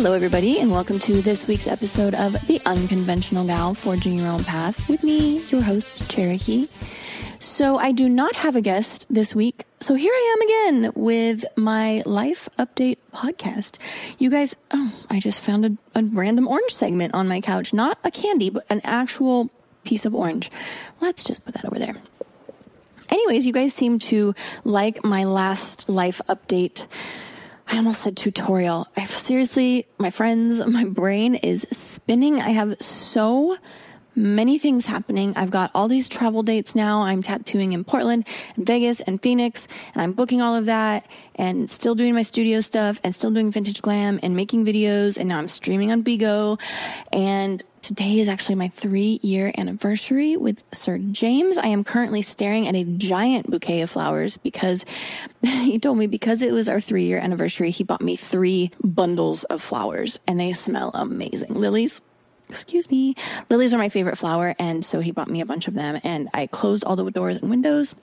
Hello, everybody, and welcome to this week's episode of The Unconventional Gal Forging Your Own Path with me, your host, Cherokee. So, I do not have a guest this week. So, here I am again with my life update podcast. You guys, oh, I just found a, a random orange segment on my couch. Not a candy, but an actual piece of orange. Let's just put that over there. Anyways, you guys seem to like my last life update. I almost said tutorial. I seriously, my friends, my brain is spinning. I have so many things happening. I've got all these travel dates now. I'm tattooing in Portland and Vegas and Phoenix, and I'm booking all of that and still doing my studio stuff and still doing vintage glam and making videos. And now I'm streaming on Bigo. And today is actually my three year anniversary with Sir James. I am currently staring at a giant bouquet of flowers because he told me because it was our three year anniversary, he bought me three bundles of flowers and they smell amazing. Lilies excuse me, lilies are my favorite flower. And so he bought me a bunch of them and I closed all the doors and windows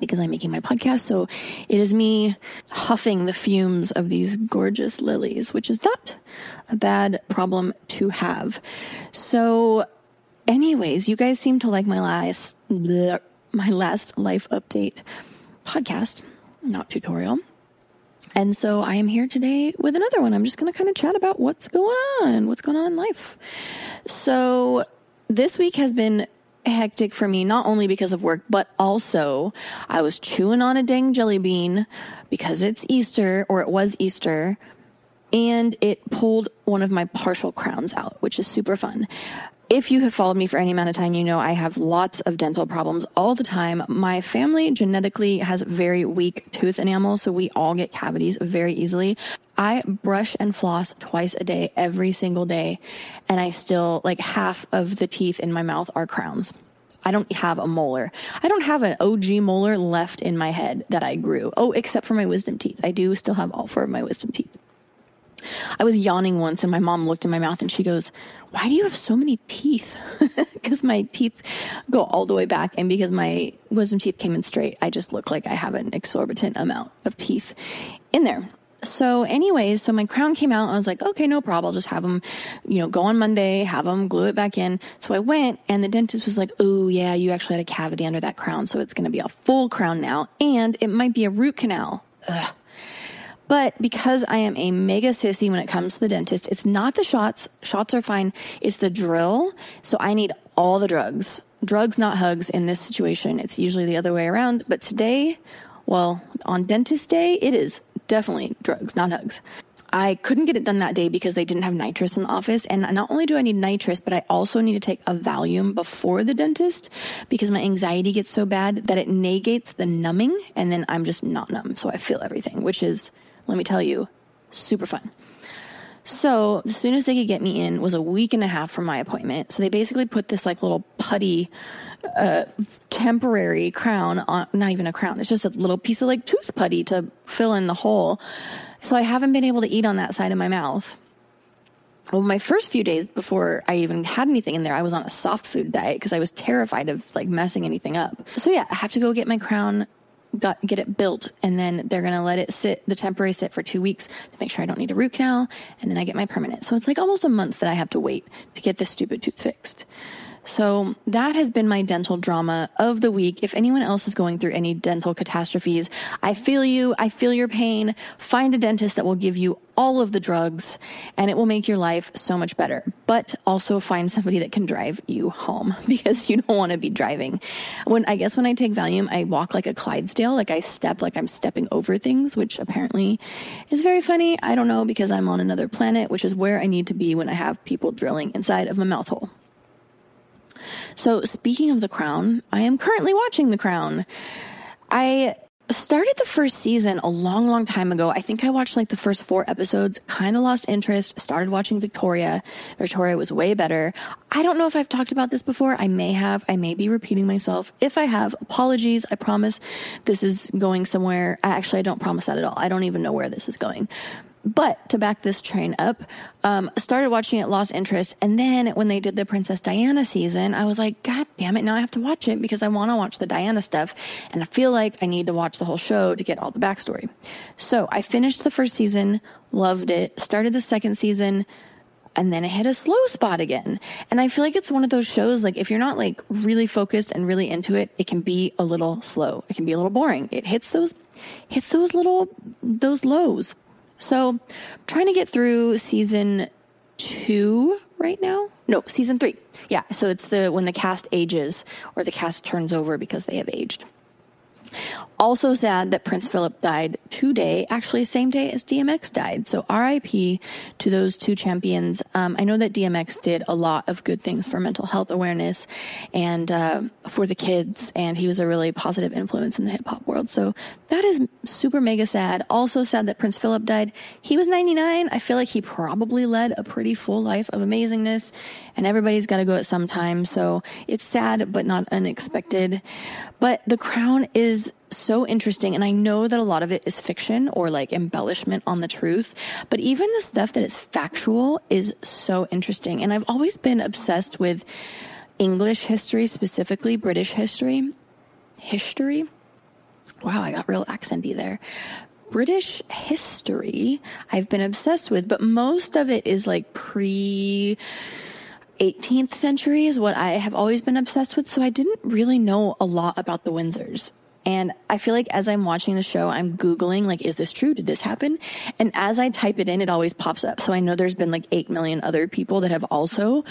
because I'm making my podcast. So it is me huffing the fumes of these gorgeous lilies, which is not a bad problem to have. So anyways, you guys seem to like my last, bleh, my last life update podcast, not tutorial. And so I am here today with another one. I'm just going to kind of chat about what's going on, what's going on in life. So this week has been hectic for me, not only because of work, but also I was chewing on a dang jelly bean because it's Easter or it was Easter and it pulled one of my partial crowns out, which is super fun. If you have followed me for any amount of time, you know I have lots of dental problems all the time. My family genetically has very weak tooth enamel, so we all get cavities very easily. I brush and floss twice a day, every single day, and I still, like, half of the teeth in my mouth are crowns. I don't have a molar. I don't have an OG molar left in my head that I grew. Oh, except for my wisdom teeth. I do still have all four of my wisdom teeth. I was yawning once and my mom looked in my mouth and she goes, Why do you have so many teeth? Because my teeth go all the way back. And because my wisdom teeth came in straight, I just look like I have an exorbitant amount of teeth in there. So, anyways, so my crown came out. I was like, okay, no problem. I'll just have them, you know, go on Monday, have them glue it back in. So I went and the dentist was like, oh, yeah, you actually had a cavity under that crown. So it's going to be a full crown now. And it might be a root canal. Ugh. But because I am a mega sissy when it comes to the dentist, it's not the shots. Shots are fine. It's the drill. So I need all the drugs. Drugs, not hugs in this situation. It's usually the other way around. But today, well, on dentist day, it is definitely drugs, not hugs. I couldn't get it done that day because they didn't have nitrous in the office. And not only do I need nitrous, but I also need to take a Valium before the dentist because my anxiety gets so bad that it negates the numbing and then I'm just not numb. So I feel everything, which is let me tell you, super fun. So the soonest they could get me in was a week and a half from my appointment. So they basically put this like little putty, uh, temporary crown on, not even a crown. It's just a little piece of like tooth putty to fill in the hole. So I haven't been able to eat on that side of my mouth. Well, my first few days before I even had anything in there, I was on a soft food diet because I was terrified of like messing anything up. So yeah, I have to go get my crown got get it built and then they're going to let it sit the temporary sit for 2 weeks to make sure I don't need a root canal and then I get my permanent. So it's like almost a month that I have to wait to get this stupid tooth fixed. So that has been my dental drama of the week. If anyone else is going through any dental catastrophes, I feel you. I feel your pain. Find a dentist that will give you all of the drugs and it will make your life so much better. But also find somebody that can drive you home because you don't want to be driving. When I guess when I take Valium, I walk like a Clydesdale, like I step like I'm stepping over things, which apparently is very funny. I don't know because I'm on another planet, which is where I need to be when I have people drilling inside of my mouth hole. So, speaking of The Crown, I am currently watching The Crown. I started the first season a long, long time ago. I think I watched like the first four episodes, kind of lost interest, started watching Victoria. Victoria was way better. I don't know if I've talked about this before. I may have. I may be repeating myself. If I have, apologies. I promise this is going somewhere. Actually, I don't promise that at all. I don't even know where this is going. But to back this train up, um, started watching it, lost interest. And then when they did the Princess Diana season, I was like, God damn it, now I have to watch it because I want to watch the Diana stuff. And I feel like I need to watch the whole show to get all the backstory. So I finished the first season, loved it, started the second season, and then it hit a slow spot again. And I feel like it's one of those shows, like if you're not like really focused and really into it, it can be a little slow. It can be a little boring. It hits those, hits those little, those lows. So I'm trying to get through season two right now. No, season three. Yeah. So it's the, when the cast ages or the cast turns over because they have aged. Also sad that Prince Philip died today, actually same day as DMX died. So RIP to those two champions. Um, I know that DMX did a lot of good things for mental health awareness and uh, for the kids, and he was a really positive influence in the hip hop world. So that is super mega sad. Also sad that Prince Philip died. He was 99. I feel like he probably led a pretty full life of amazingness, and everybody's got to go at some time. So it's sad, but not unexpected. But The Crown is so interesting. And I know that a lot of it is fiction or like embellishment on the truth, but even the stuff that is factual is so interesting. And I've always been obsessed with English history, specifically British history. History? Wow, I got real accenty there. British history I've been obsessed with, but most of it is like pre 18th century is what I have always been obsessed with. So I didn't really know a lot about the Windsors. And I feel like as I'm watching the show, I'm Googling, like, is this true? Did this happen? And as I type it in, it always pops up. So I know there's been like 8 million other people that have also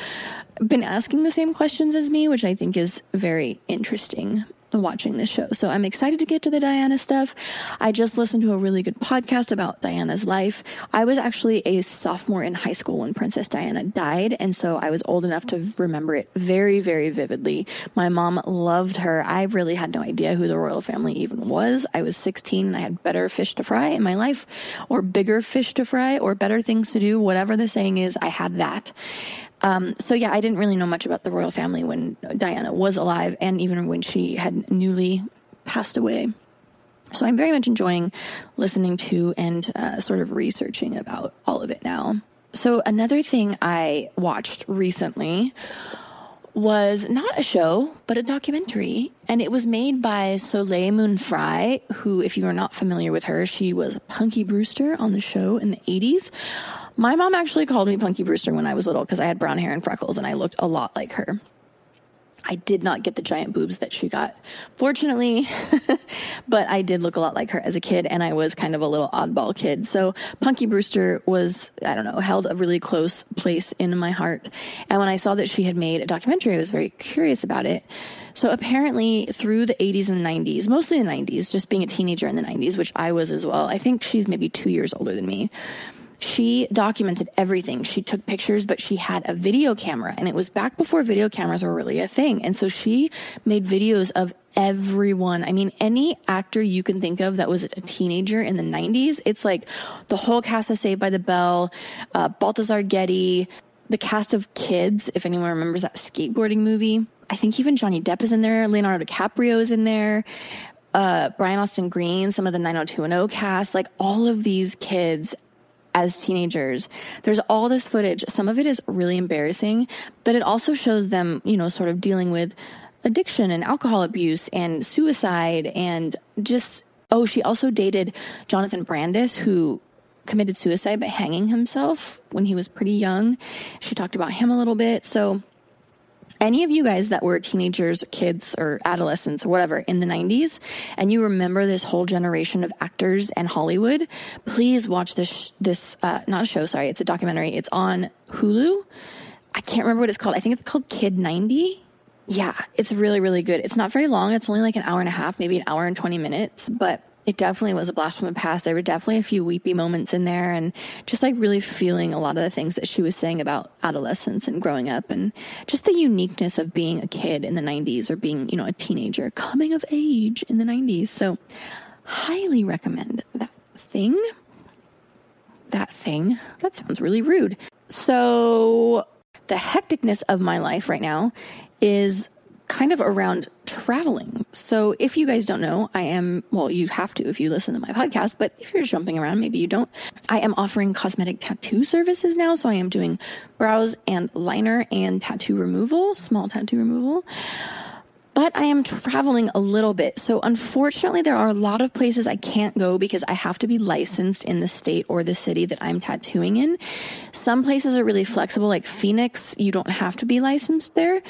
been asking the same questions as me, which I think is very interesting watching this show. So I'm excited to get to the Diana stuff. I just listened to a really good podcast about Diana's life. I was actually a sophomore in high school when Princess Diana died. And so I was old enough to remember it very, very vividly. My mom loved her. I really had no idea who the royal family even was. I was 16 and I had better fish to fry in my life or bigger fish to fry or better things to do. Whatever the saying is, I had that. Um, so yeah, I didn't really know much about the royal family when Diana was alive and even when she had newly passed away. So I'm very much enjoying listening to and uh, sort of researching about all of it now. So another thing I watched recently was not a show, but a documentary. And it was made by Soleil Moon Frye, who, if you are not familiar with her, she was Punky Brewster on the show in the 80s. My mom actually called me Punky Brewster when I was little because I had brown hair and freckles and I looked a lot like her. I did not get the giant boobs that she got, fortunately, but I did look a lot like her as a kid, and I was kind of a little oddball kid. So Punky Brewster was, I don't know, held a really close place in my heart. And when I saw that she had made a documentary, I was very curious about it. So apparently, through the 80s and 90s, mostly the 90s, just being a teenager in the 90s, which I was as well, I think she's maybe two years older than me she documented everything. She took pictures, but she had a video camera and it was back before video cameras were really a thing. And so she made videos of everyone. I mean, any actor you can think of that was a teenager in the 90s, it's like the whole cast of Saved by the Bell, uh, Balthazar Getty, the cast of Kids, if anyone remembers that skateboarding movie. I think even Johnny Depp is in there, Leonardo DiCaprio is in there. Uh, Brian Austin Green, some of the 90210 cast, like all of these kids as teenagers. There's all this footage. Some of it is really embarrassing, but it also shows them, you know, sort of dealing with addiction and alcohol abuse and suicide and just, oh, she also dated Jonathan Brandis, who committed suicide by hanging himself when he was pretty young. She talked about him a little bit. So, any of you guys that were teenagers, kids, or adolescents, or whatever in the 90s, and you remember this whole generation of actors and Hollywood, please watch this, this, uh, not a show, sorry, it's a documentary. It's on Hulu. I can't remember what it's called. I think it's called Kid 90. Yeah, it's really, really good. It's not very long. It's only like an hour and a half, maybe an hour and 20 minutes, but it definitely was a blast from the past. There were definitely a few weepy moments in there and just like really feeling a lot of the things that she was saying about adolescence and growing up and just the uniqueness of being a kid in the 90s or being, you know, a teenager coming of age in the 90s. So, highly recommend that thing. That thing. That sounds really rude. So, the hecticness of my life right now is kind of around traveling. So if you guys don't know, I am, well, you have to if you listen to my podcast, but if you're jumping around, maybe you don't. I am offering cosmetic tattoo services now. So I am doing brows and liner and tattoo removal, small tattoo removal but I am traveling a little bit. So unfortunately, there are a lot of places I can't go because I have to be licensed in the state or the city that I'm tattooing in. Some places are really flexible, like Phoenix, you don't have to be licensed there.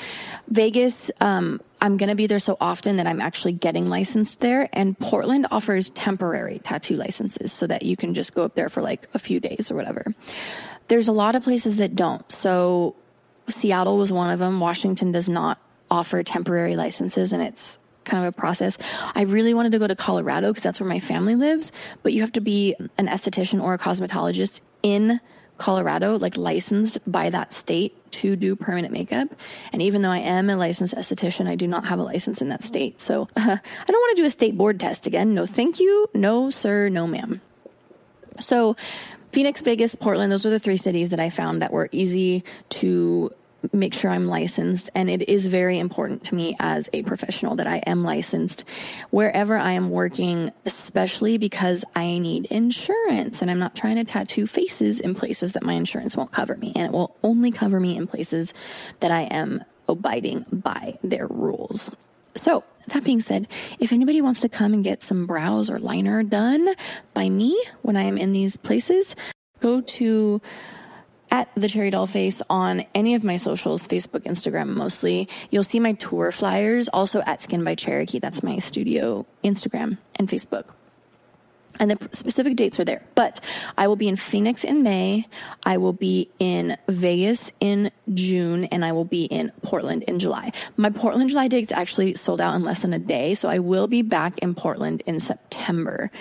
Vegas, um, I'm going to be there so often that I'm actually getting licensed there. And Portland offers temporary tattoo licenses so that you can just go up there for like a few days or whatever. There's a lot of places that don't. So Seattle was one of them. Washington does not offer temporary licenses and it's kind of a process. I really wanted to go to Colorado because that's where my family lives, but you have to be an esthetician or a cosmetologist in Colorado, like licensed by that state to do permanent makeup. And even though I am a licensed esthetician, I do not have a license in that state. So uh, I don't want to do a state board test again. No, thank you. No, sir. No, ma'am. So Phoenix, Vegas, Portland, those were the three cities that I found that were easy to make sure I'm licensed. And it is very important to me as a professional that I am licensed wherever I am working, especially because I need insurance and I'm not trying to tattoo faces in places that my insurance won't cover me. And it will only cover me in places that I am abiding by their rules. So, that being said, if anybody wants to come and get some brows or liner done by me when I am in these places, go to at the Cherry Doll Face on any of my socials, Facebook, Instagram mostly. You'll see my tour flyers also at Skin by Cherokee. That's my studio Instagram and Facebook. And the specific dates are there. But I will be in Phoenix in May. I will be in Vegas in June. And I will be in Portland in July. My Portland, July dates actually sold out in less than a day. So I will be back in Portland in September.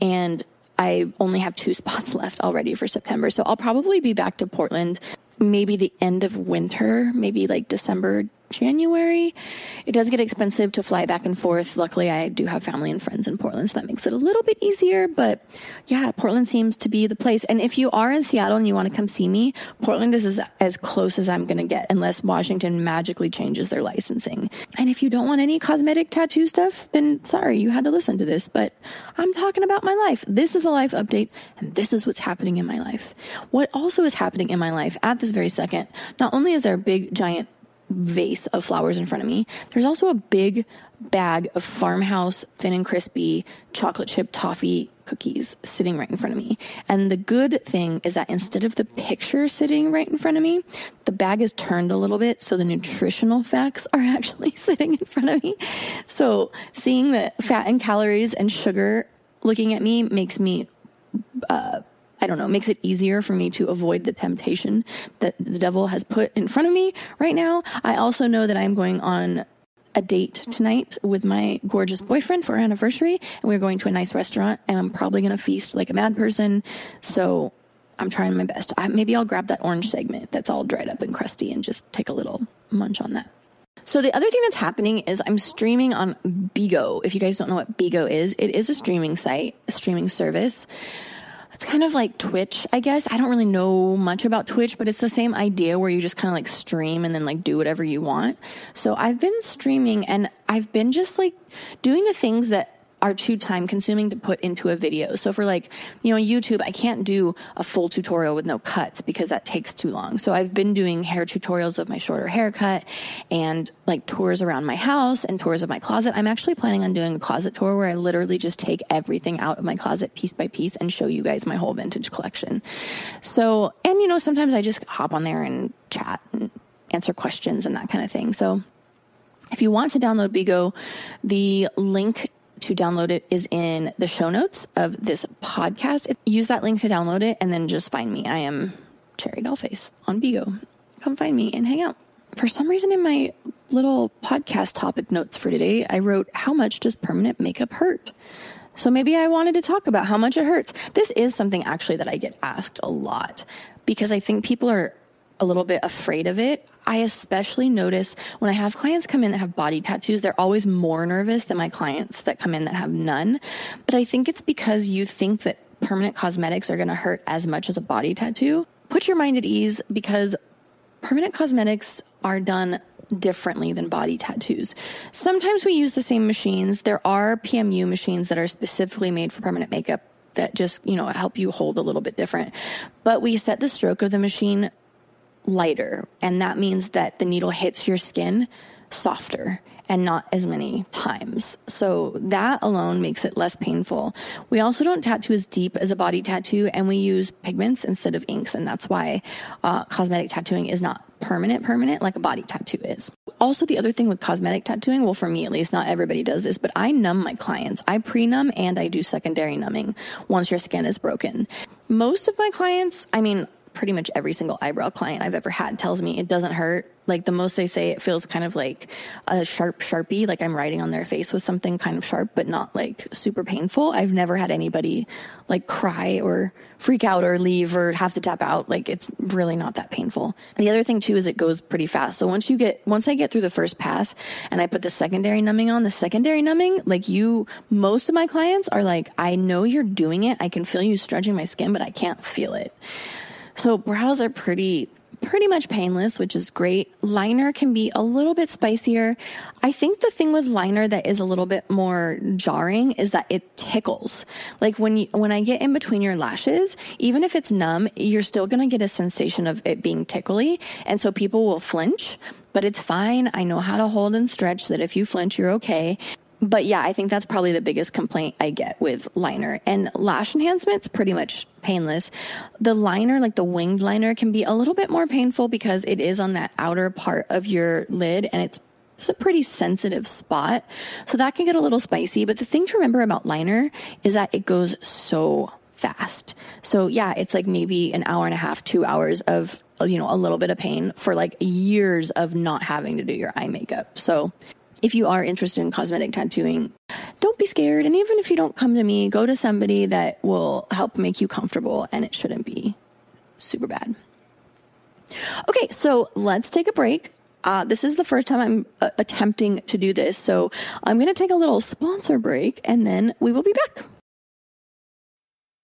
And I only have two spots left already for September. So I'll probably be back to Portland maybe the end of winter, maybe like December, January. It does get expensive to fly back and forth. Luckily, I do have family and friends in Portland, so that makes it a little bit easier. But yeah, Portland seems to be the place. And if you are in Seattle and you want to come see me, Portland is as, as close as I'm going to get unless Washington magically changes their licensing. And if you don't want any cosmetic tattoo stuff, then sorry, you had to listen to this. But I'm talking about my life. This is a life update, and this is what's happening in my life. What also is happening in my life at this very second, not only is there a big, giant vase of flowers in front of me. There's also a big bag of farmhouse thin and crispy chocolate chip toffee cookies sitting right in front of me. And the good thing is that instead of the picture sitting right in front of me, the bag is turned a little bit so the nutritional facts are actually sitting in front of me. So seeing the fat and calories and sugar looking at me makes me uh, I don't know, makes it easier for me to avoid the temptation that the devil has put in front of me right now. I also know that I'm going on a date tonight with my gorgeous boyfriend for our anniversary, and we're going to a nice restaurant, and I'm probably going to feast like a mad person. So I'm trying my best. I, maybe I'll grab that orange segment that's all dried up and crusty and just take a little munch on that. So the other thing that's happening is I'm streaming on Bigo. If you guys don't know what Bigo is, it is a streaming site, a streaming service it's kind of like Twitch, I guess. I don't really know much about Twitch, but it's the same idea where you just kind of like stream and then like do whatever you want. So I've been streaming and I've been just like doing the things that are too time consuming to put into a video. So for like, you know, YouTube, I can't do a full tutorial with no cuts because that takes too long. So I've been doing hair tutorials of my shorter haircut and like tours around my house and tours of my closet. I'm actually planning on doing a closet tour where I literally just take everything out of my closet piece by piece and show you guys my whole vintage collection. So, and you know, sometimes I just hop on there and chat and answer questions and that kind of thing. So if you want to download Bigo, the link to download it is in the show notes of this podcast. Use that link to download it and then just find me. I am Cherry Dollface on Bigo. Come find me and hang out. For some reason, in my little podcast topic notes for today, I wrote, How much does permanent makeup hurt? So maybe I wanted to talk about how much it hurts. This is something actually that I get asked a lot because I think people are a little bit afraid of it. I especially notice when I have clients come in that have body tattoos, they're always more nervous than my clients that come in that have none. But I think it's because you think that permanent cosmetics are going to hurt as much as a body tattoo. Put your mind at ease because permanent cosmetics are done differently than body tattoos. Sometimes we use the same machines. There are PMU machines that are specifically made for permanent makeup that just, you know, help you hold a little bit different. But we set the stroke of the machine lighter, and that means that the needle hits your skin softer and not as many times. So that alone makes it less painful. We also don't tattoo as deep as a body tattoo and we use pigments instead of inks. And that's why uh, cosmetic tattooing is not permanent, permanent like a body tattoo is. Also, the other thing with cosmetic tattooing, well, for me at least, not everybody does this, but I numb my clients. I pre numb and I do secondary numbing once your skin is broken. Most of my clients, I mean, pretty much every single eyebrow client I've ever had tells me it doesn't hurt. Like the most they say, it feels kind of like a sharp sharpie, like I'm writing on their face with something kind of sharp, but not like super painful. I've never had anybody like cry or freak out or leave or have to tap out. Like it's really not that painful. The other thing too is it goes pretty fast. So once you get, once I get through the first pass and I put the secondary numbing on, the secondary numbing, like you, most of my clients are like, I know you're doing it. I can feel you stretching my skin, but I can't feel it. So brows are pretty pretty much painless, which is great. Liner can be a little bit spicier. I think the thing with liner that is a little bit more jarring is that it tickles. Like when you, when I get in between your lashes, even if it's numb, you're still going to get a sensation of it being tickly. And so people will flinch, but it's fine. I know how to hold and stretch so that if you flinch, you're okay but yeah, I think that's probably the biggest complaint I get with liner and lash enhancement's pretty much painless. The liner, like the winged liner can be a little bit more painful because it is on that outer part of your lid and it's it's a pretty sensitive spot. So that can get a little spicy. But the thing to remember about liner is that it goes so fast. So yeah, it's like maybe an hour and a half, two hours of, you know, a little bit of pain for like years of not having to do your eye makeup. So if you are interested in cosmetic tattooing, don't be scared. And even if you don't come to me, go to somebody that will help make you comfortable and it shouldn't be super bad. Okay, so let's take a break. Uh, this is the first time I'm uh, attempting to do this. So I'm going to take a little sponsor break and then we will be back.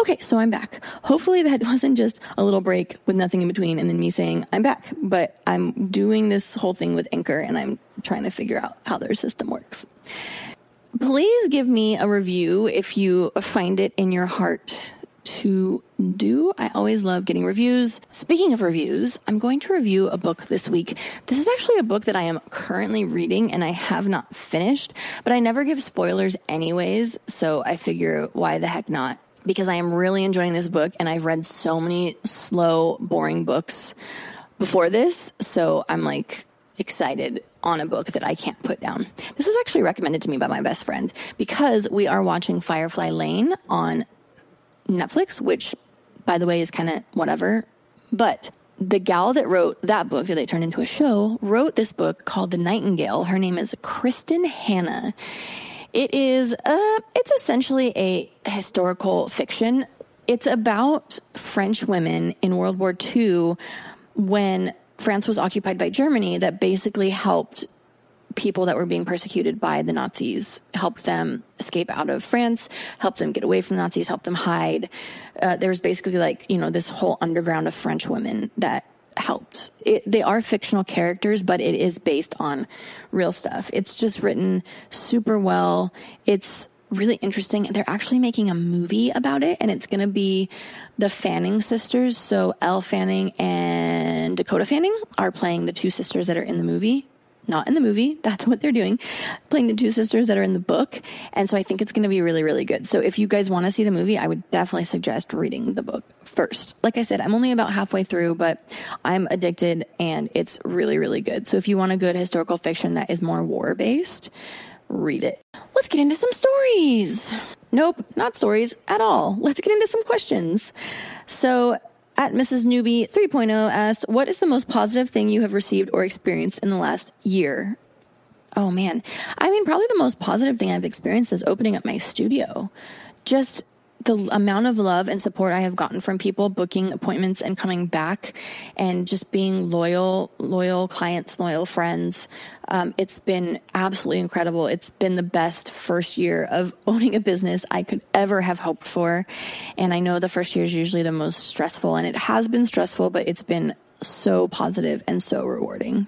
Okay, so I'm back. Hopefully that wasn't just a little break with nothing in between and then me saying I'm back, but I'm doing this whole thing with Anchor and I'm trying to figure out how their system works. Please give me a review if you find it in your heart to do. I always love getting reviews. Speaking of reviews, I'm going to review a book this week. This is actually a book that I am currently reading and I have not finished, but I never give spoilers anyways, so I figure why the heck not? Because I am really enjoying this book and I've read so many slow, boring books before this. So I'm like excited on a book that I can't put down. This was actually recommended to me by my best friend because we are watching Firefly Lane on Netflix, which by the way is kind of whatever. But the gal that wrote that book that they turned into a show wrote this book called The Nightingale. Her name is Kristin Hannah. It is, uh, it's essentially a historical fiction. It's about French women in World War II when France was occupied by Germany that basically helped people that were being persecuted by the Nazis, helped them escape out of France, helped them get away from the Nazis, helped them hide. Uh, there was basically like, you know, this whole underground of French women that helped. It, they are fictional characters, but it is based on real stuff. It's just written super well. It's really interesting. They're actually making a movie about it, and it's going to be the Fanning sisters. So Elle Fanning and Dakota Fanning are playing the two sisters that are in the movie not in the movie. That's what they're doing, playing the two sisters that are in the book. And so I think it's going to be really, really good. So if you guys want to see the movie, I would definitely suggest reading the book first. Like I said, I'm only about halfway through, but I'm addicted and it's really, really good. So if you want a good historical fiction that is more war based, read it. Let's get into some stories. Nope, not stories at all. Let's get into some questions. So At Mrs. Newby 3.0 asked, What is the most positive thing you have received or experienced in the last year? Oh man. I mean, probably the most positive thing I've experienced is opening up my studio. Just the amount of love and support I have gotten from people booking appointments and coming back and just being loyal, loyal clients, loyal friends. Um, it's been absolutely incredible. It's been the best first year of owning a business I could ever have hoped for. And I know the first year is usually the most stressful and it has been stressful, but it's been so positive and so rewarding.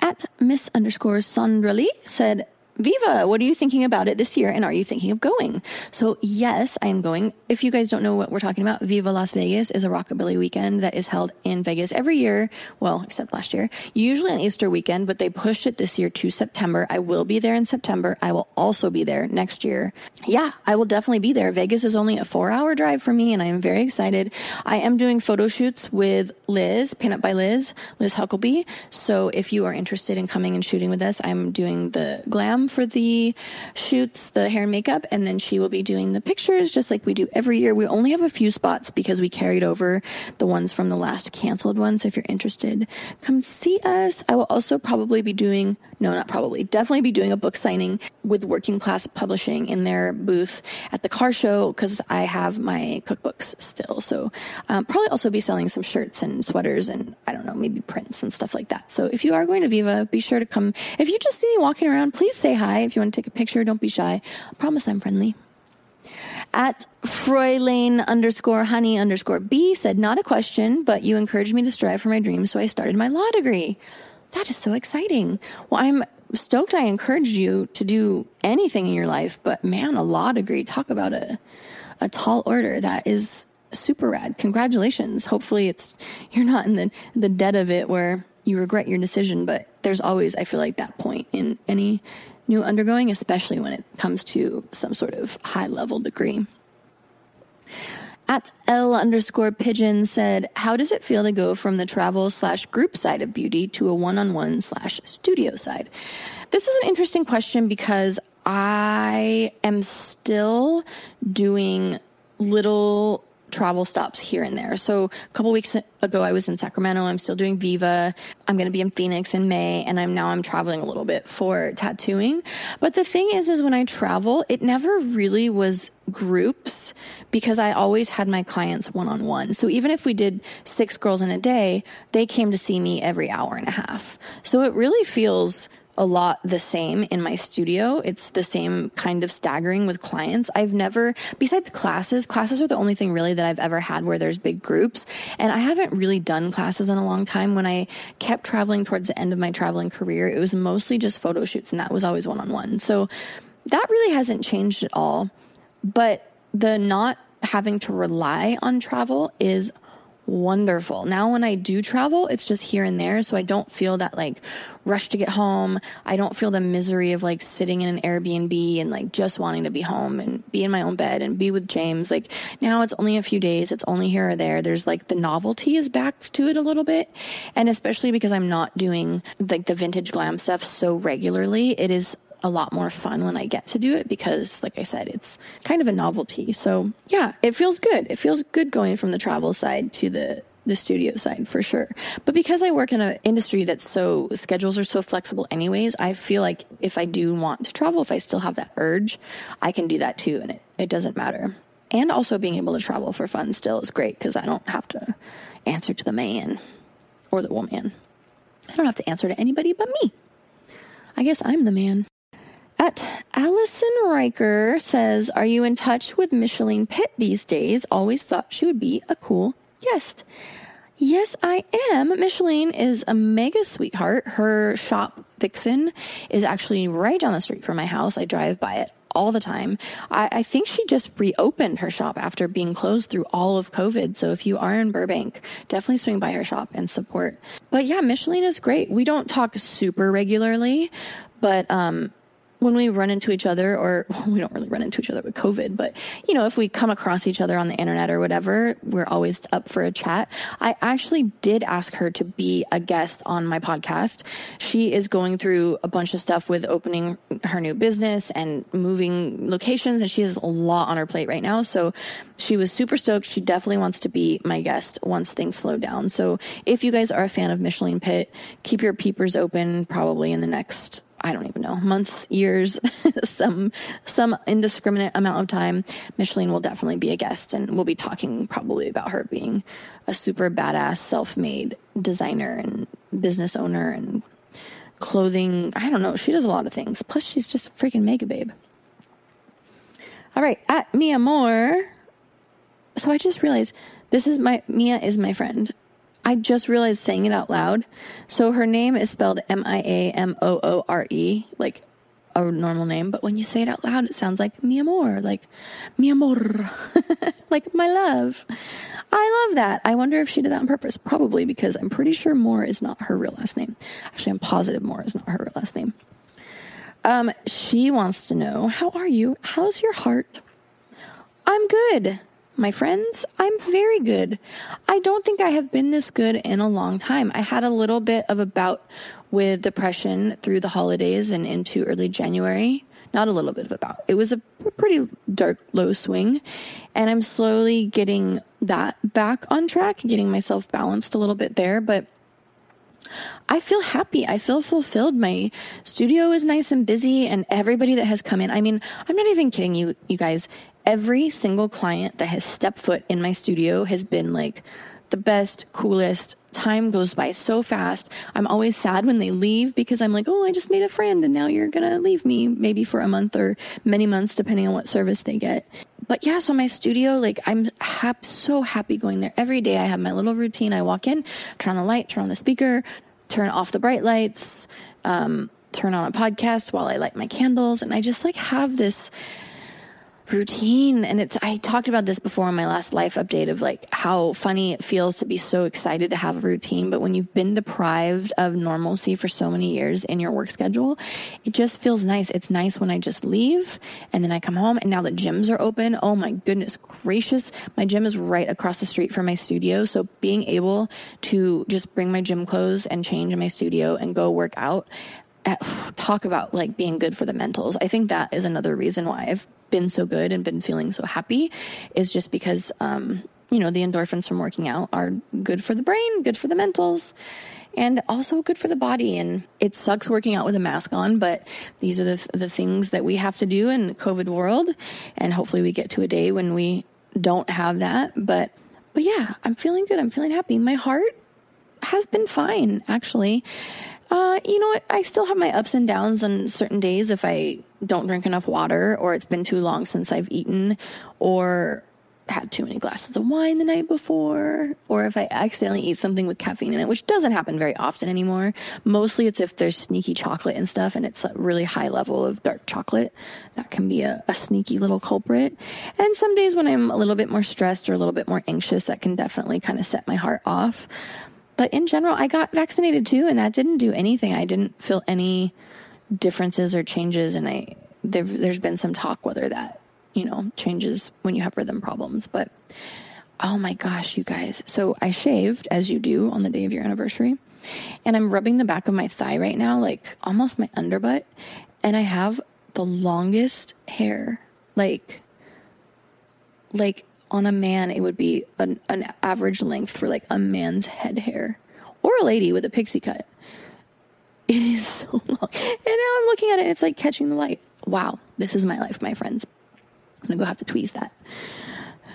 At Miss underscore Saundra Leigh said, Viva, what are you thinking about it this year? And are you thinking of going? So, yes, I am going. If you guys don't know what we're talking about, Viva Las Vegas is a rockabilly weekend that is held in Vegas every year. Well, except last year, usually on Easter weekend, but they pushed it this year to September. I will be there in September. I will also be there next year. Yeah, I will definitely be there. Vegas is only a four hour drive for me, and I am very excited. I am doing photo shoots with Liz, Pin Up by Liz, Liz Huckleby. So, if you are interested in coming and shooting with us, I'm doing the glam for the shoots, the hair and makeup, and then she will be doing the pictures just like we do every year. We only have a few spots because we carried over the ones from the last canceled one. So if you're interested, come see us. I will also probably be doing, no, not probably, definitely be doing a book signing with Working Class Publishing in their booth at the car show because I have my cookbooks still. So um, probably also be selling some shirts and sweaters and I don't know, maybe prints and stuff like that. So if you are going to Viva, be sure to come. If you just see me walking around, please say hi. If you want to take a picture, don't be shy. I promise I'm friendly. At Froilein underscore honey underscore bee said, not a question, but you encouraged me to strive for my dreams, so I started my law degree. That is so exciting. Well, I'm stoked I encouraged you to do anything in your life, but man, a law degree, talk about a, a tall order. That is super rad. Congratulations. Hopefully it's, you're not in the, the dead of it where you regret your decision, but there's always, I feel like that point in any new undergoing, especially when it comes to some sort of high level degree. At el underscore pigeon said, How does it feel to go from the travel slash group side of beauty to a one on one slash studio side? This is an interesting question because I am still doing little travel stops here and there. So a couple weeks ago, I was in Sacramento. I'm still doing Viva. I'm going to be in Phoenix in May, and I'm now I'm traveling a little bit for tattooing. But the thing is, is when I travel, it never really was groups because I always had my clients one on one. So even if we did six girls in a day, they came to see me every hour and a half. So it really feels a lot the same in my studio. It's the same kind of staggering with clients. I've never, besides classes, classes are the only thing really that I've ever had where there's big groups. And I haven't really done classes in a long time. When I kept traveling towards the end of my traveling career, it was mostly just photo shoots and that was always one on one. So that really hasn't changed at all. But the not having to rely on travel is wonderful. Now, when I do travel, it's just here and there. So I don't feel that like rush to get home. I don't feel the misery of like sitting in an Airbnb and like just wanting to be home and be in my own bed and be with James. Like now it's only a few days. It's only here or there. There's like the novelty is back to it a little bit. And especially because I'm not doing like the vintage glam stuff so regularly, it is a lot more fun when I get to do it because, like I said, it's kind of a novelty. So, yeah, it feels good. It feels good going from the travel side to the the studio side for sure. But because I work in an industry that's so schedules are so flexible anyways, I feel like if I do want to travel, if I still have that urge, I can do that too and it, it doesn't matter. And also being able to travel for fun still is great because I don't have to answer to the man or the woman. I don't have to answer to anybody but me. I guess I'm the man. At Allison Reicher says, Are you in touch with Micheline Pitt these days? Always thought she would be a cool guest. Yes, I am. Micheline is a mega sweetheart. Her shop, Vixen, is actually right down the street from my house. I drive by it all the time. I, I, think she just reopened her shop after being closed through all of COVID. So if you are in Burbank, definitely swing by her shop and support. But yeah, Micheline is great. We don't talk super regularly, but um, when we run into each other, or well, we don't really run into each other with COVID, but you know, if we come across each other on the internet or whatever, we're always up for a chat. I actually did ask her to be a guest on my podcast. She is going through a bunch of stuff with opening her new business and moving locations, and she has a lot on her plate right now. So she was super stoked. She definitely wants to be my guest once things slow down. So if you guys are a fan of Micheline Pitt, keep your peepers open probably in the next I don't even know, months, years, some some indiscriminate amount of time, Micheline will definitely be a guest and we'll be talking probably about her being a super badass self-made designer and business owner and clothing. I don't know, she does a lot of things. Plus she's just a freaking mega babe. All right, at Mia Moore. So I just realized this is my Mia is my friend I just realized saying it out loud. So her name is spelled M I A M O O R E, like a normal name, but when you say it out loud, it sounds like mi amor, like mi amor, like my love. I love that. I wonder if she did that on purpose. Probably because I'm pretty sure Moore is not her real last name. Actually, I'm positive Moore is not her real last name. Um, she wants to know, how are you? How's your heart? I'm good my friends, I'm very good. I don't think I have been this good in a long time. I had a little bit of a bout with depression through the holidays and into early January. Not a little bit of a bout. It was a pretty dark, low swing. And I'm slowly getting that back on track, getting myself balanced a little bit there. But I feel happy. I feel fulfilled. My studio is nice and busy and everybody that has come in. I mean, I'm not even kidding you, you guys every single client that has stepped foot in my studio has been like the best, coolest. Time goes by so fast. I'm always sad when they leave because I'm like, oh, I just made a friend and now you're going to leave me maybe for a month or many months, depending on what service they get. But yeah, so my studio, like I'm hap- so happy going there every day. I have my little routine. I walk in, turn on the light, turn on the speaker, turn off the bright lights, um, turn on a podcast while I light my candles. And I just like have this routine. And it's i talked about this before in my last life update of like how funny it feels to be so excited to have a routine but when you've been deprived of normalcy for so many years in your work schedule it just feels nice. It's nice when i just leave and then i come home and now the gyms are open. Oh my goodness gracious. My gym is right across the street from my studio. So being able to just bring my gym clothes and change in my studio and go work out eh, talk about like being good for the mentals. I think that is another reason why I've been so good and been feeling so happy is just because, um, you know, the endorphins from working out are good for the brain, good for the mentals, and also good for the body. And it sucks working out with a mask on, but these are the, the things that we have to do in COVID world. And hopefully we get to a day when we don't have that. But, but yeah, I'm feeling good. I'm feeling happy. My heart has been fine, actually. Uh, you know what? I still have my ups and downs on certain days if I don't drink enough water or it's been too long since I've eaten or had too many glasses of wine the night before or if I accidentally eat something with caffeine in it, which doesn't happen very often anymore. Mostly it's if there's sneaky chocolate and stuff and it's a really high level of dark chocolate. That can be a, a sneaky little culprit. And some days when I'm a little bit more stressed or a little bit more anxious, that can definitely kind of set my heart off. But in general, I got vaccinated too, and that didn't do anything. I didn't feel any differences or changes, and I there, there's been some talk whether that you know changes when you have rhythm problems, but. Oh my gosh, you guys. So I shaved as you do on the day of your anniversary. And I'm rubbing the back of my thigh right now, like almost my underbutt. And I have the longest hair. Like, like on a man, it would be an, an average length for like a man's head hair or a lady with a pixie cut. It is so long. And now I'm looking at it, it's like catching the light. Wow, this is my life, my friends. I'm gonna go have to tweeze that.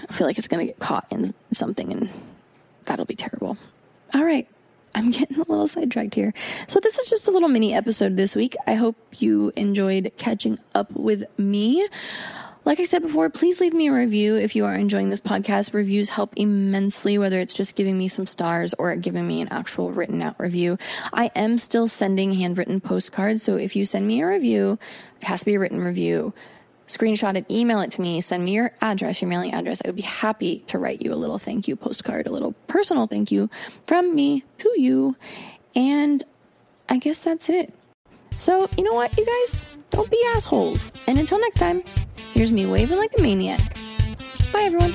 I feel like it's gonna get caught in something and that'll be terrible. All right. I'm getting a little sidetracked here. So, this is just a little mini episode this week. I hope you enjoyed catching up with me. Like I said before, please leave me a review if you are enjoying this podcast. Reviews help immensely, whether it's just giving me some stars or giving me an actual written out review. I am still sending handwritten postcards. So if you send me a review, it has to be a written review. Screenshot it, email it to me, send me your address, your mailing address. I would be happy to write you a little thank you postcard, a little personal thank you from me to you. And I guess that's it. So, you know what, you guys? Don't be assholes. And until next time, here's me waving like a maniac. Bye, everyone.